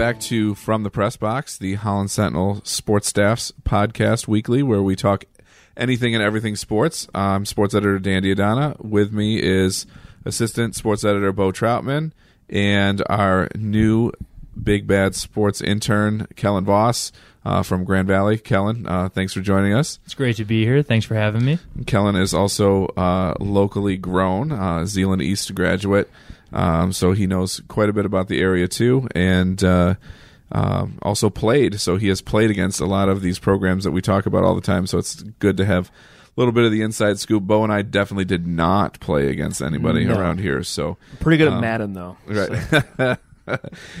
back to From the Press Box, the Holland Sentinel Sports Staff's podcast weekly, where we talk anything and everything sports. I'm sports editor Dan D'Addona. With me is assistant sports editor Bo Troutman and our new big bad sports intern Kellen Voss uh, from Grand Valley. Kellen, uh, thanks for joining us. It's great to be here. Thanks for having me. Kellen is also uh, locally grown, uh, Zeeland East graduate, um, so he knows quite a bit about the area too, and uh, um, also played. So he has played against a lot of these programs that we talk about all the time. So it's good to have a little bit of the inside scoop. Bo and I definitely did not play against anybody No. around here. So Pretty good at Um, Madden though. Right.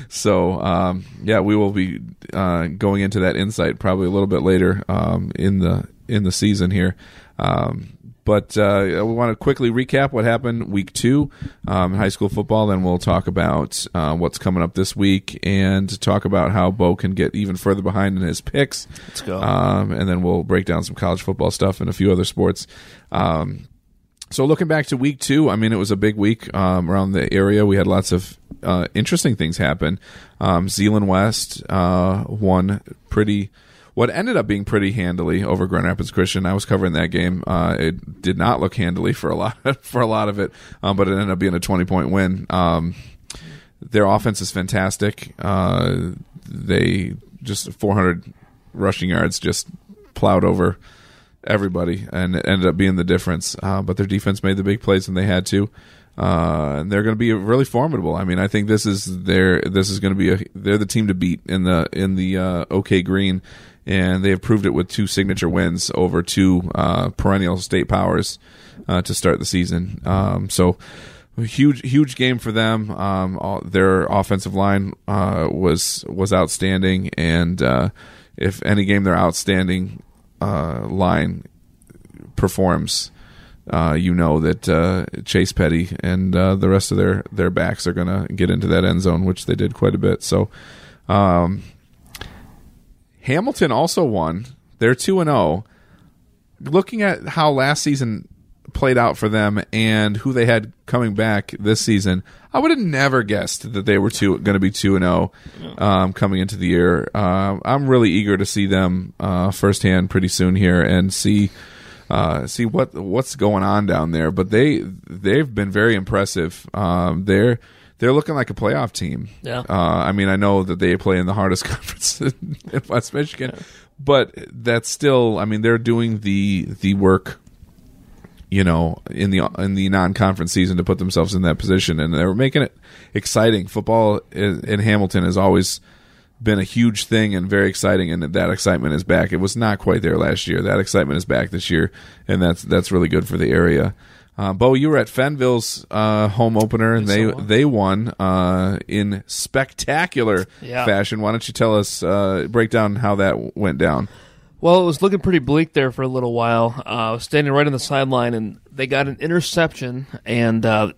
so um, yeah, we will be uh, going into that insight probably a little bit later um, in the in the season here. Um, but uh, we want to quickly recap what happened week two um, in high school football. Then we'll talk about uh, what's coming up this week and talk about how Bo can get even further behind in his picks. Let's go. Um, and then we'll break down some college football stuff and a few other sports. Um, so looking back to week two, I mean, it was a big week um, around the area. We had lots of uh, interesting things happen. Um, Zeeland West uh, won pretty, what ended up being pretty handily over Grand Rapids Christian. I was covering that game. Uh, it did not look handily for a lot for a lot of it, um, but it ended up being a twenty point win. Um, their offense is fantastic. Uh, they just 400 rushing yards, just plowed over everybody, and it ended up being the difference. Uh, but their defense made the big plays when they had to, uh, and they're going to be really formidable. I mean, I think this is their this is going to be a they're the team to beat in the in the uh, OK Green, and they have proved it with two signature wins over two uh, perennial state powers uh, to start the season. Um, so. A huge, huge game for them. Um, all, their offensive line uh, was was outstanding, and uh, if any game their outstanding uh, line performs, uh, you know that uh, Chase Petty and uh, the rest of their their backs are going to get into that end zone, which they did quite a bit. So, um, Hamilton also won. They're two and zero. Looking at how last season played out for them and who they had coming back this season, I would have never guessed that they were two going to be two and zero um, coming into the year. Uh, I'm really eager to see them uh, firsthand pretty soon here and see uh, see what what's going on down there. But they they've been very impressive. Um, they're they're looking like a playoff team. Yeah. Uh, I mean, I know that they play in the hardest conference in West Michigan, but that's still. I mean, they're doing the the work you know, in the in the non-conference season to put themselves in that position, and they're making it exciting. Football in, in Hamilton has always been a huge thing and very exciting, and that excitement is back. It was not quite there last year. That excitement is back this year, and that's that's really good for the area. Uh, Bo, you were at Fenville's uh, home opener, and they they won uh, in spectacular Yeah. fashion. Why don't you tell us, uh, break down how that went down? Well, it was looking pretty bleak there for a little while. Uh, I was standing right on the sideline, and they got an interception. And uh,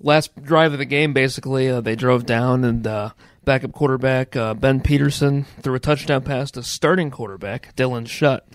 last drive of the game, basically, uh, they drove down, and uh, backup quarterback uh, Ben Peterson threw a touchdown pass to starting quarterback Dylan Shutt.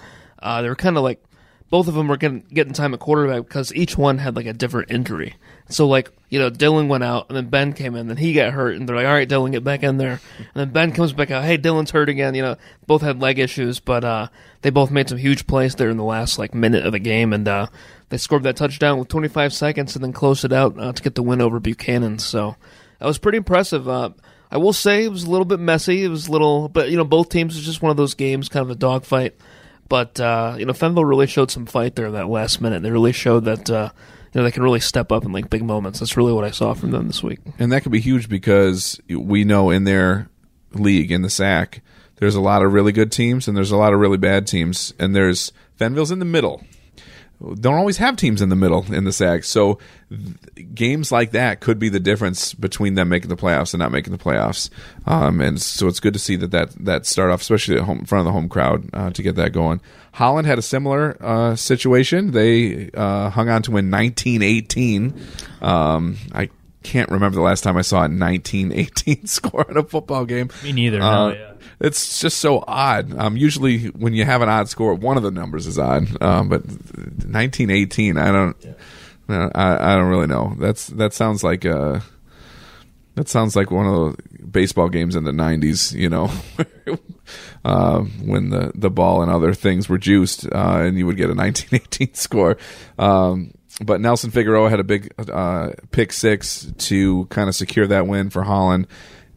Uh, they were kind of like both of them were getting, getting time at quarterback because each one had like a different injury. So like you know Dylan went out and then Ben came in, then he got hurt, and they're like, all right, Dylan, get back in there. And then Ben comes back out, hey, Dylan's hurt again. You know, both had leg issues, but uh, they both made some huge plays there in the last like minute of the game, and uh, they scored that touchdown with 25 seconds and then closed it out uh, to get the win over Buchanan. So that was pretty impressive. Uh, I will say it was a little bit messy. It was a little, but you know, both teams was just one of those games, kind of a dogfight. But uh, you know, Fenville really showed some fight there in that last minute. They really showed that uh, you know they can really step up in like big moments. That's really what I saw from them this week. And that could be huge because we know in their league, in the SAC, there's a lot of really good teams and there's a lot of really bad teams. And there's Fenville's in the middle. Don't always have teams in the middle in the SAC. So th- games like that could be the difference between them making the playoffs and not making the playoffs. Um, and so it's good to see that that, that start off, especially at home, in front of the home crowd, uh, to get that going. Holland had a similar uh, situation. They uh, hung on to win 1918. Um, I can't remember the last time I saw a 1918 score in a football game. Me neither. Uh, no, yeah. It's just so odd. Um, usually, when you have an odd score, one of the numbers is odd. Um, but 1918, I don't, I, I don't really know. That's that sounds like a That sounds like one of the baseball games in the '90s. You know, uh, when the the ball and other things were juiced, uh, and you would get a 1918 score. Um, but Nelson Figueroa had a big uh, pick six to kind of secure that win for Holland.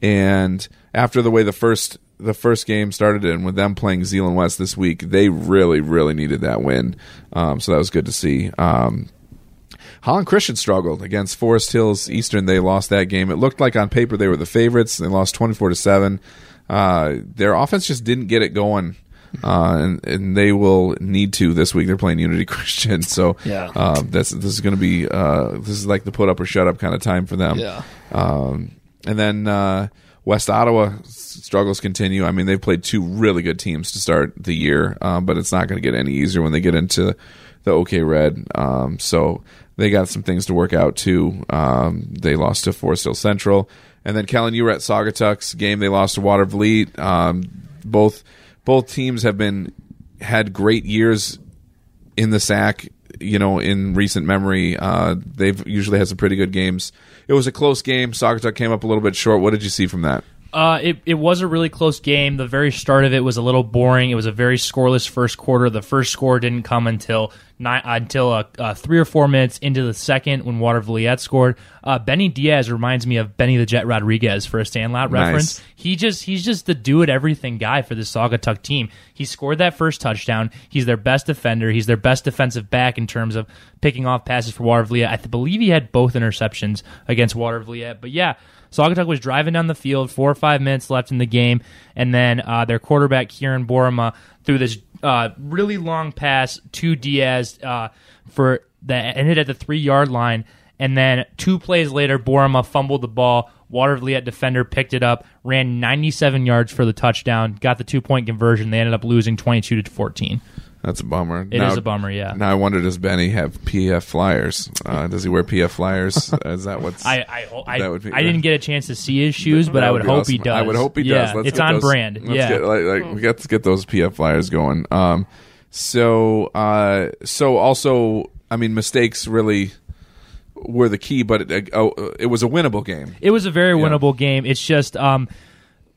And after the way the first the first game started, and with them playing Zeeland West this week, they really, really needed that win. Um, so that was good to see. Um, Holland Christian struggled against Forest Hills Eastern. They lost that game. It looked like on paper they were the favorites. They lost twenty four to seven. Uh, their offense just didn't get it going. Uh, and, and they will need to this week. They're playing Unity Christian, so Yeah. uh, that's this is going to be uh, this is like the put up or shut up kind of time for them. Yeah. Um, and then uh, West Ottawa struggles continue. I mean, they've played two really good teams to start the year, um, but it's not going to get any easier when they get into the OK Red. Um, so they got some things to work out too. Um, they lost to Forest Hill Central, and then Kellen, you were at Saugatuck's game. They lost to Watervliet. Um, both both teams have been had great years in the SAC. You know, in recent memory, uh, they've usually had some pretty good games. It was a close game. Saugatuck came up a little bit short. What did you see from that? Uh, it, it was a really close game. The very start of it was a little boring. It was a very scoreless first quarter. The first score didn't come until nine, until uh, uh, three or four minutes into the second when Watervliet scored. Uh, Benny Diaz reminds me of Benny the Jet Rodriguez for a Sandlot reference. He just he's just the do it everything guy for the Saugatuck team. He scored that first touchdown. He's their best defender. He's their best defensive back in terms of picking off passes for Watervliet. I th- believe he had both interceptions against Watervliet. But yeah. Saugatuck was driving down the field, four or five minutes left in the game, and then uh, their quarterback Kieran Borma threw this uh, really long pass to Diaz uh, for that ended at the three yard line, and then two plays later, Borma fumbled the ball. Watervliet defender picked it up, ran 97 yards for the touchdown, got the two point conversion. They ended up losing 22 to 14. That's a bummer. It is a bummer, yeah. Now I wonder, does Benny have PF flyers? Uh, does he wear PF flyers? is that what's? I I, I, That would be- I didn't get a chance to see his shoes, but I would hope he does. I would hope he yeah, does. Let's it's on those- brand. let's yeah. get, like, like, we got to get those PF flyers going. Um, so uh, so also, I mean, mistakes really were the key, but it, uh, it was a winnable game. It was a very winnable game. It's just um,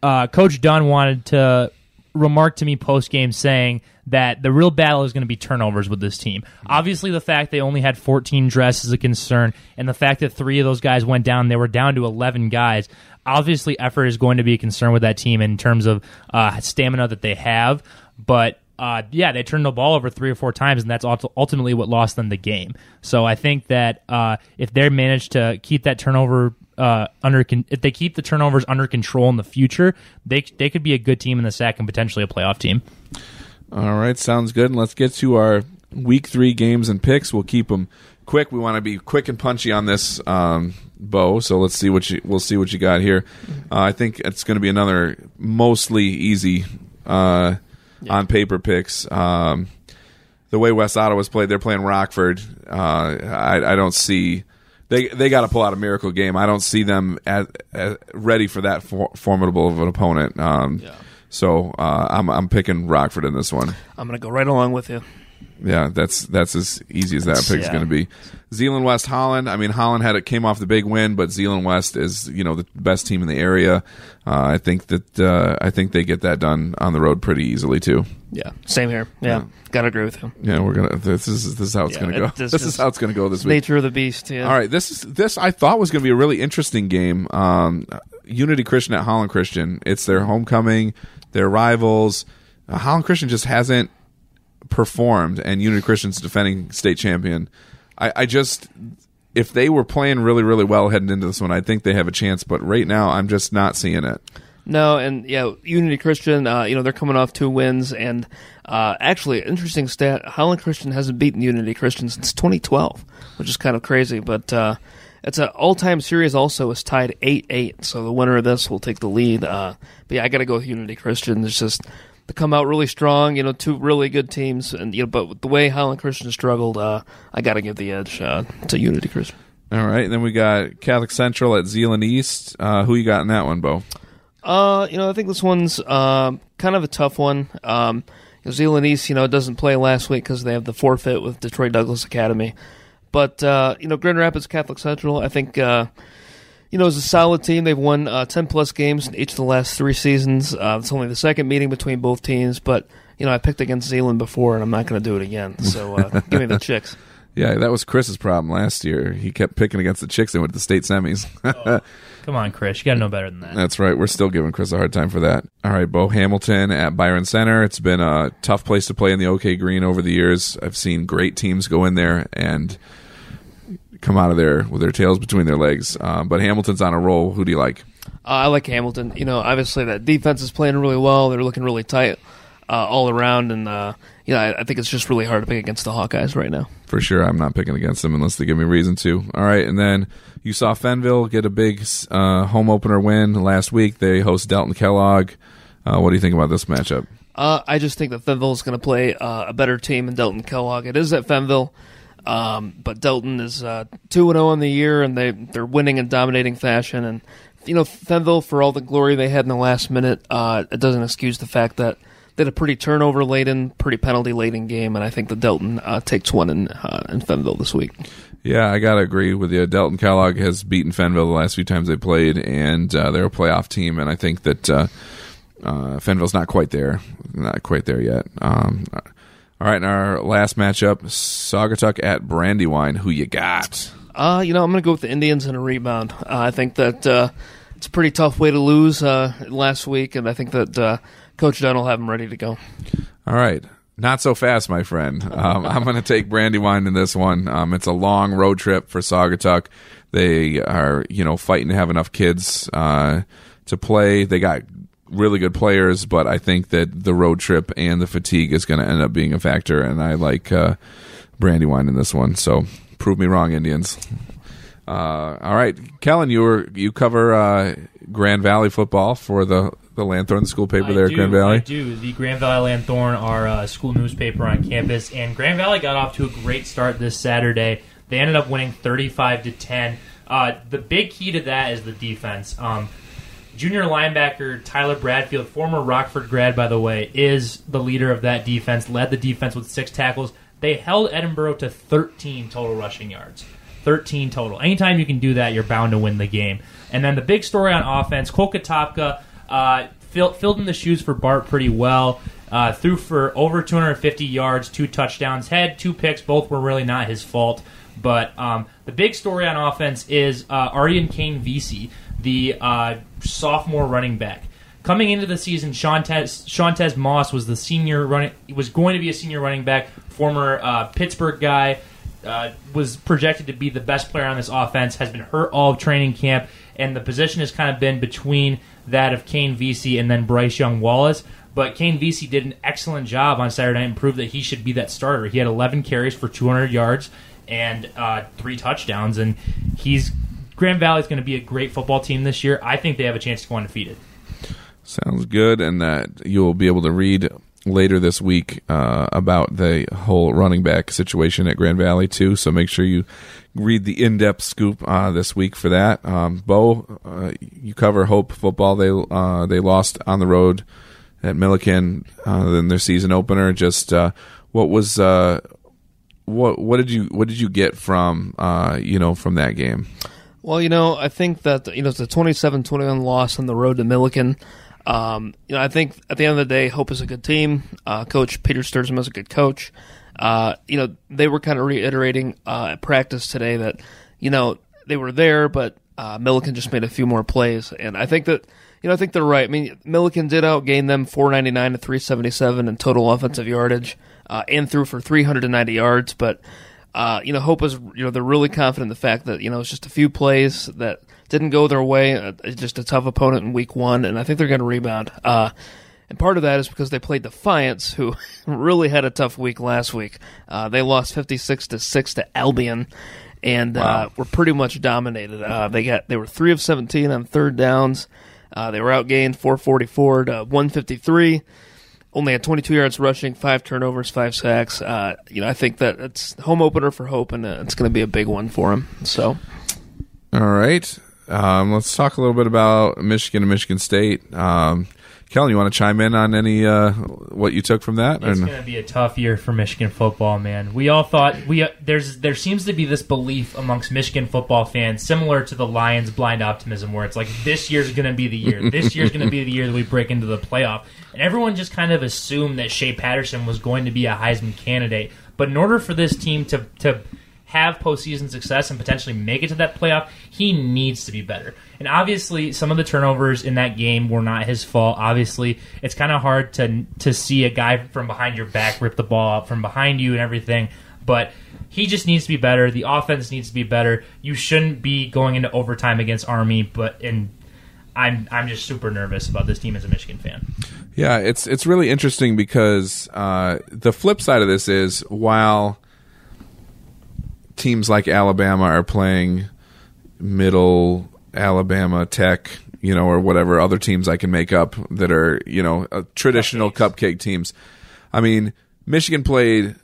uh, Coach Dunn wanted to remark to me post game saying that the real battle is going to be turnovers with this team. Obviously, the fact they only had 14 dress is a concern, and the fact that three of those guys went down, they were down to 11 guys. Obviously, effort is going to be a concern with that team in terms of uh, stamina that they have, but uh, yeah, they turned the ball over three or four times, and that's ultimately what lost them the game. So I think that uh, if they manage to keep that turnover uh, under, con- if they keep the turnovers under control in the future, they they could be a good team in the SAC and potentially a playoff team. All right, sounds good. And let's get to our week three games and picks. We'll keep them quick. We want to be quick and punchy on this, um, Bo. So let's see what you we'll see what you got here. Uh, I think it's going to be another mostly easy uh, on paper picks. Um, the way West Ottawa's played, they're playing Rockford. Uh, I, I don't see they they got to pull out a miracle game. I don't see them as, as ready for that for, formidable of an opponent. Um, So uh, I'm I'm picking Rockford in this one. I'm gonna go right along with you. Yeah, that's that's as easy as that That's- pick's yeah. going to be. Zeeland West Holland. I mean, Holland had it came off the big win, but Zeeland West is you know the best team in the area. Uh, I think that uh, I think they get that done on the road pretty easily too. Yeah, same here. Yeah, gotta agree with you. Yeah, we're gonna. This is this is how it's Yeah, going to go. it- this This is how it's going to go this week. Nature of the beast. Yeah. All right, this is this I thought was going to be a really interesting game. Um, Unity Christian at Holland Christian. It's their homecoming, their rivals. Uh, Holland Christian just hasn't performed, and Unity Christian's defending state champion. I, I just if they were playing really really well heading into this one, I think they have a chance. But right now, I'm just not seeing it. No, and yeah, Unity Christian. Uh, you know they're coming off two wins, and uh, actually, interesting stat: Holland Christian hasn't beaten Unity Christian since 2012, which is kind of crazy. But uh, it's an all-time series. Also, is tied eight-eight. So the winner of this will take the lead. Uh, but yeah, I got to go with Unity Christian. It's just they come out really strong. You know, two really good teams, and you know, but the way Holland Christian struggled, uh, I got to give the edge uh, to Unity Christian. All right, and then we got Catholic Central at Zeeland East. Uh, who you got in that one, Bo? Uh, you know, I think this one's uh, kind of a tough one. Um, Zeeland East, you know, doesn't play last week because they have the forfeit with Detroit Douglas Academy. But uh, you know, Grand Rapids Catholic Central, I think uh, you know, it's a solid team. They've won uh, 10 plus games in each of the last three seasons. Uh, it's only the second meeting between both teams, but, you know, I picked against Zeeland before, and I'm not going to do it again. So uh, give me the Chicks. Yeah, that was Chris's problem last year. He kept picking against the Chicks and went to the state semis. oh, come on, Chris. You got to know better than that. That's right. We're still giving Chris a hard time for that. All right, Bo Hamilton at Byron Center. It's been a tough place to play in the OK Green over the years. I've seen great teams go in there and come out of there with their tails between their legs. Uh, but Hamilton's on a roll. Who do you like? Uh, I like Hamilton. You know, obviously that defense is playing really well. They're looking really tight uh, all around, and uh, you know, I, I, think it's just really hard to pick against the Hawkeyes right now. For sure, I'm not picking against them unless they give me reason to. All right, and then you saw Fenville get a big uh, home opener win last week. They host Delton Kellogg. Uh, what do you think about this matchup? Uh, I just think that Fenville is going to play uh, a better team than Delton Kellogg. It is at Fenville. Um, but Delton is two and zero oh on the year, and they they're winning in dominating fashion. And you know, Fenville, for all the glory they had in the last minute, it doesn't excuse the fact that they had a pretty turnover laden, pretty penalty laden game, and I think the Delton uh, takes one in uh, in Fenville this week. Yeah, I gotta agree with you. Delton Kellogg has beaten Fenville the last few times they played, and uh, they're a playoff team. And I think that uh, uh, Fenville's not quite there, not quite there yet. Um, all right, in our last matchup, Saugatuck at Brandywine. Who you got? Uh, you know, I'm going to go with the Indians in a rebound. Uh, I think that uh, it's a pretty tough way to lose uh, last week, and I think that uh, Coach Dunn will have them ready to go. All right. Not so fast, my friend. Um, I'm going to take Brandywine in this one. Um, it's a long road trip for Saugatuck. They are, you know, fighting to have enough kids uh, to play. They got really good players, but I think that the road trip and the fatigue is going to end up being a factor. And I like uh, Brandywine in this one. So prove me wrong, Indians. Uh, all right, Kellen, you were you cover uh, Grand Valley football for the the Lanthorn school paper I there do, at Grand Valley. I do. The Grand Valley Lanthorn, our uh, school newspaper on campus, and Grand Valley got off to a great start this Saturday. They ended up winning thirty-five to ten. Uh, the big key to that is the defense. Um, junior linebacker Tyler Bradfield, former Rockford grad, by the way, is the leader of that defense. Led the defense with six tackles. They held Edinboro to 13 total rushing yards. 13 total. Anytime you can do that, you're bound to win the game. And then the big story on offense, Cole Kotopka uh, filled, filled in the shoes for Bart pretty well. Uh, threw for over 250 yards, two touchdowns, had two picks. Both were really not his fault. But um, the big story on offense is uh, Aryan Kane Vesey, the uh, sophomore running back. Coming into the season, Chawntez, Moss was the senior running was going to be a senior running back, former uh, Pittsburgh guy uh, was projected to be the best player on this offense, has been hurt all of training camp, and the position has kind of been between that of Kane Vesey and then Bryce Young Wallace. But Kane Vesey did an excellent job on Saturday night and proved that he should be that starter. He had 11 carries for 200 yards and uh, three touchdowns, and he's Grand Valley is going to be a great football team this year. I think they have a chance to go undefeated. Sounds good, and that you'll be able to read later this week uh, about the whole running back situation at Grand Valley too. So make sure you read the in-depth scoop uh, this week for that. Um, Bo, uh, you cover Hope football. They uh, they lost on the road at Millikin uh, in their season opener. Just uh, what was what what did you what did you get from you know from that game? Well, you know, I think that you know it's a 27-21 loss on the road to Millikin. Um, you know, I think at the end of the day, Hope is a good team. Uh, coach Peter Stuursma is a good coach. Uh, you know, they were kind of reiterating uh, at practice today that, you know, they were there, but uh, Millikin just made a few more plays. And I think that, you know, I think they're right. I mean, Millikin did outgain them 499 to 377 in total offensive yardage uh, and threw for 390 yards. But, uh, you know, Hope is, you know, they're really confident in the fact that, you know, it's just a few plays that didn't go their way. Uh, just a tough opponent in week one, and I think they're going to rebound. Uh, and part of that is because they played Defiance, who really had a tough week last week. Uh, they lost fifty six to six to Albion, and uh, were pretty much dominated. Uh, they got they were three of seventeen on third downs. Uh, they were outgained four forty four to one fifty three. Only had 22 yards rushing, five turnovers, five sacks. you know, I think that it's home opener for Hope, and it's going to be a big one for him. So, all right. Um, let's talk a little bit about Michigan and Michigan State. Um, Kellen, you want to chime in on any uh, what you took from that? It's going to be a tough year for Michigan football, man. We all thought we uh, there's there seems to be this belief amongst Michigan football fans, similar to the Lions' blind optimism, where it's like this year's going to be the year. This year's going to be the year that we break into the playoff, and everyone just kind of assumed that Shea Patterson was going to be a Heisman candidate. But in order for this team to to have postseason success and potentially make it to that playoff, he needs to be better. And obviously, some of the turnovers in that game were not his fault. Obviously, it's kind of hard to to see a guy from behind your back rip the ball up from behind you and everything. But he just needs to be better. The offense needs to be better. You shouldn't be going into overtime against Army, but and I'm I'm just super nervous about this team as a Michigan fan. Yeah, it's it's really interesting because uh, the flip side of this is while teams like Alabama are playing middle Alabama Tech, you know, or whatever other teams I can make up that are you know uh, traditional cupcake teams. I mean, Michigan played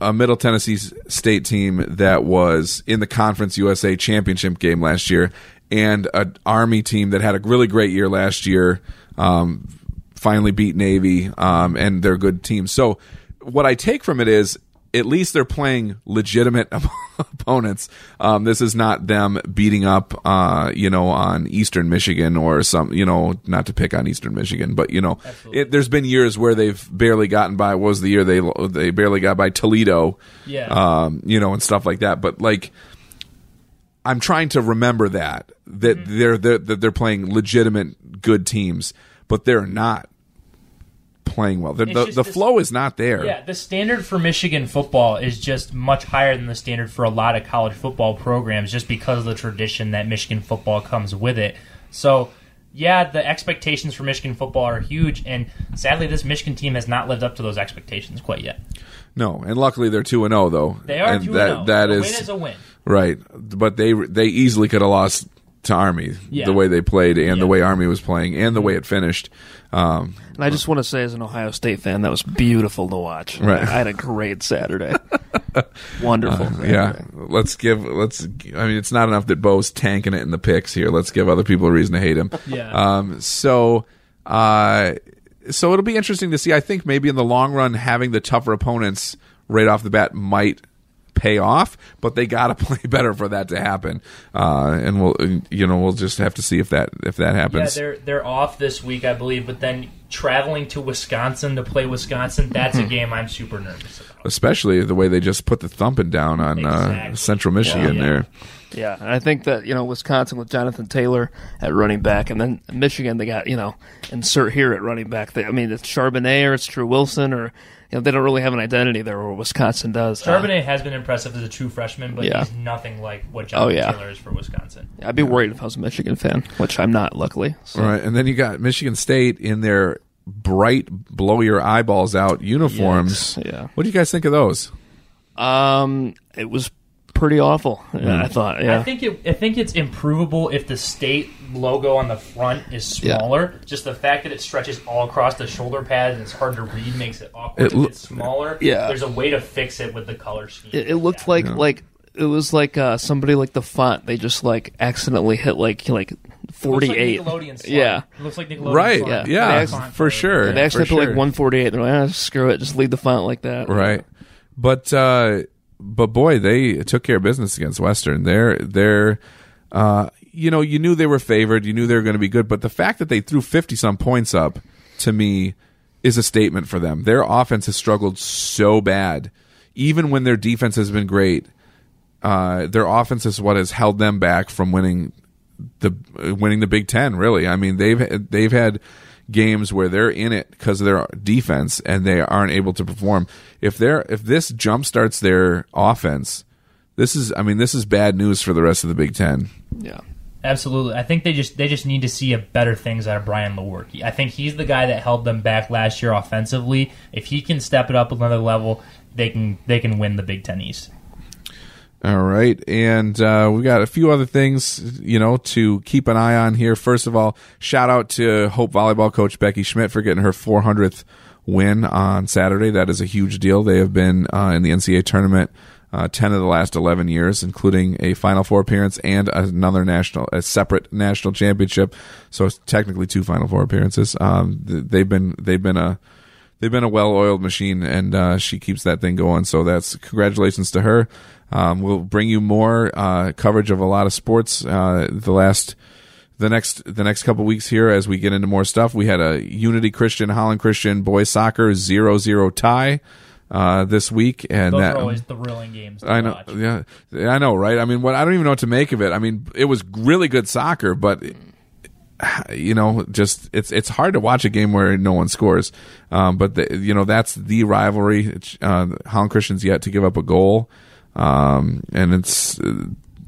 a Middle Tennessee State team that was in the Conference USA championship game last year, and an Army team that had a really great year last year. Um, finally beat Navy, um, and they're good teams. So, what I take from it is at least they're playing legitimate opponents. Um, this is not them beating up, uh, you know, on Eastern Michigan or some, you know, not to pick on Eastern Michigan, but you know, it, there's been years where they've barely gotten by. What was the year they they barely got by Toledo? Yeah. um, you know, and stuff like that. But like, I'm trying to remember that that Mm-hmm. they're, they're that they're playing legitimate good teams, but they're not playing well. The, the, the this- flow is not there. Yeah, the standard for Michigan football is just much higher than the standard for a lot of college football programs just because of the tradition that Michigan football comes with it. So, yeah, the expectations for Michigan football are huge, and sadly, this Michigan team has not lived up to those expectations quite yet. No, and luckily they're two and zero though. They are and 2 that 0. that a is win is a win. right. But they they easily could have lost to Army Yeah. the way they played and the Yeah. Mm-hmm. way Army was playing and the way it finished. Um, And I just want to say, as an Ohio State fan, that was beautiful to watch. Right. I had a great Saturday. Wonderful. Uh, yeah, let's give let's. I mean, it's not enough that Bo's tanking it in the picks here. Let's give other people a reason to hate him. Yeah. Um. So, uh, so it'll be interesting to see. I think maybe in the long run, having the tougher opponents right off the bat might pay off, but they got to play better for that to happen. Uh, and we'll, you know, we'll just have to see if that if that happens. Yeah, they're they're off this week, I believe, but then traveling to Wisconsin to play Wisconsin, that's a game I'm super nervous about. Especially the way they just put the thumping down on uh, Central Michigan Yeah. there. Yeah, and I think that you know Wisconsin with Jonathan Taylor at running back, and then Michigan they got you know insert here at running back. They, I mean, it's Charbonnet or it's Tru Wilson or you know they don't really have an identity there where Wisconsin does. Uh, Charbonnet has been impressive as a true freshman, but Yeah. he's nothing like what John Oh, yeah. Taylor is for Wisconsin. I'd be worried if I was a Michigan fan, which I'm not, luckily. So. Right, and then you got Michigan State in their bright, blow your eyeballs out uniforms. Yikes, yeah. What do you guys think of those? Um, it was pretty awful. Yeah, I thought. Yeah, I think it, I think it's improvable if the state logo on the front is Yeah. smaller. Just the fact that it stretches all across the shoulder pad and it's hard to read makes it awkward. It if it's smaller, Yeah. there's a way to fix it with the color scheme. it, it looked Yeah. like like it was like uh, somebody like the font. They just like accidentally hit like like Looks like forty eight. Nickelodeon slide. Yeah. It looks like Nickelodeon Right, slide. yeah, They Font for sure. They actually for put sure. like one forty eight. They're like, ah, screw it, just leave the font like that. Right, but uh, but boy, they took care of business against Western. They're they're. Uh, you know, you knew they were favored. You knew they were going to be good, but the fact that they threw fifty some points up to me is a statement for them. Their offense has struggled so bad, even when their defense has been great. uh, their offense is what has held them back from winning the winning the Big Ten. Really, I mean they've they've had games where they're in it because of their defense and they aren't able to perform. If they're if this jumpstarts their offense, this is I mean this is bad news for the rest of the Big Ten. Yeah. Absolutely. I think they just they just need to see a better things out of Brian Lewerke. I think he's the guy that held them back last year offensively. If he can step it up another level, they can they can win the Big Ten East. All right, and uh, we got a few other things, you know, to keep an eye on here. First of all, shout out to Hope volleyball coach Becky Schmidt for getting her 400th win on Saturday. That is a huge deal. They have been uh, in the NCAA tournament uh, 10 of the last 11 years, including a Final Four appearance and another national, a separate national championship. So it's technically two Final Four appearances. Um, they've been, they've been a, they've been a well-oiled machine, and uh, she keeps that thing going. So that's congratulations to her. Um, we'll bring you more uh, coverage of a lot of sports uh, the last the next the next couple weeks here as we get into more stuff. We had a Unity Christian Holland Christian boys soccer 0-0 tie uh, this week, and Those that are always thrilling games. To I know, Watch. yeah, I know, right? I mean, what I don't even know what to make of it. I mean, it was really good soccer, but you know, just it's it's hard to watch a game where no one scores. Um, but the, you know, that's the rivalry. Uh, Holland Christian's yet to give up a goal, um, and it's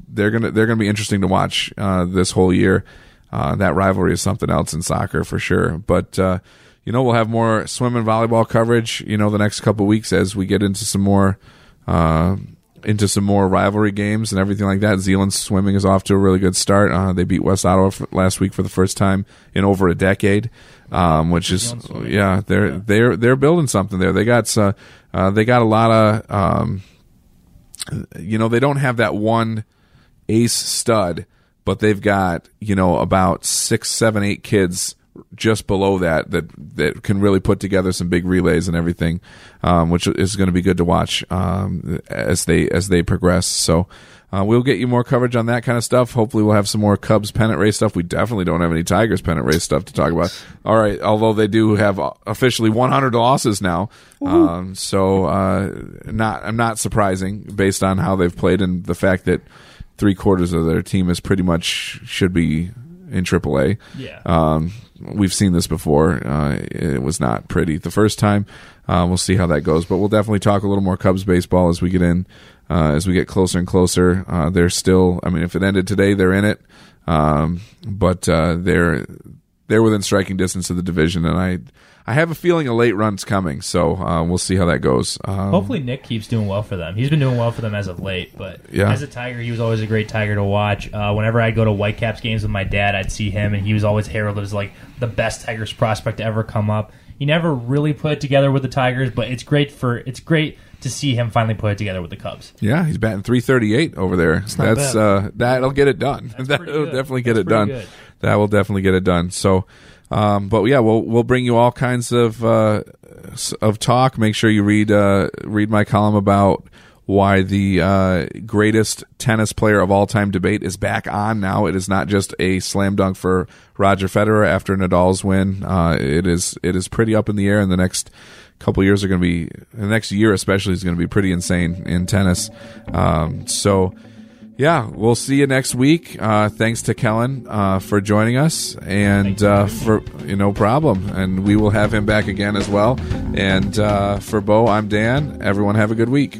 they're gonna they're gonna be interesting to watch uh, this whole year. Uh, that rivalry is something else in soccer for sure. But uh, you know, we'll have more swim and volleyball coverage. You know, the next couple weeks as we get into some more. Into some more rivalry games and everything like that. Zeeland swimming is off to a really good start. Uh, they beat West Ottawa f- last week for the first time in over a decade, um, which is yeah, they're they're they're building something there. They got uh, uh, they got a lot of um, you know they don't have that one ace stud, but they've got you know about six, seven, eight kids just below that that that can really put together some big relays and everything, um, which is going to be good to watch um, as they as they progress. So. Uh, we'll get you more coverage on that kind of stuff. Hopefully, we'll have some more Cubs pennant race stuff. We definitely don't have any Tigers pennant race stuff to talk about. All right, although they do have uh, officially 100 losses now, um, so uh, not I'm not surprising based on how they've played and the fact that three quarters of their team is pretty much should be in AAA. Yeah. Um, we've seen this before. Uh, it was not pretty the first time. Uh, we'll see how that goes, but we'll definitely talk a little more Cubs baseball as we get in, uh, as we get closer and closer. Uh, they're still. I mean, if it ended today, they're in it. Um, but uh, they're they're within striking distance of the division, and I I have a feeling a late run's coming. So uh, we'll see how that goes. Um, Hopefully Nick keeps doing well for them. He's been doing well for them as of late, but Yeah. as a Tiger, he was always a great Tiger to watch. Uh, whenever I'd go to Whitecaps games with my dad, I'd see him, and he was always heralded as like the best Tigers prospect to ever come up. He never really put it together with the Tigers, but it's great for it's great to see him finally put it together with the Cubs. Yeah, he's batting 338 over there. not That's uh that'll get it done. That's That'll definitely get That's it done. good. That will definitely get it done. So um but yeah, we'll we'll bring you all kinds of uh of talk. Make sure you read uh read my column about why the uh, greatest tennis player of all time debate is back on now. It is not just a slam dunk for Roger Federer after Nadal's win. Uh, it is it is pretty up in the air, and the next couple years are going to be the next year especially is going to be pretty insane in tennis. Um, so. Yeah, we'll see you next week. Uh, thanks to Kellen uh, for joining us, and uh, for you no problem. And we will have him back again as well. And uh, for Bo, I'm Dan. Everyone have a good week.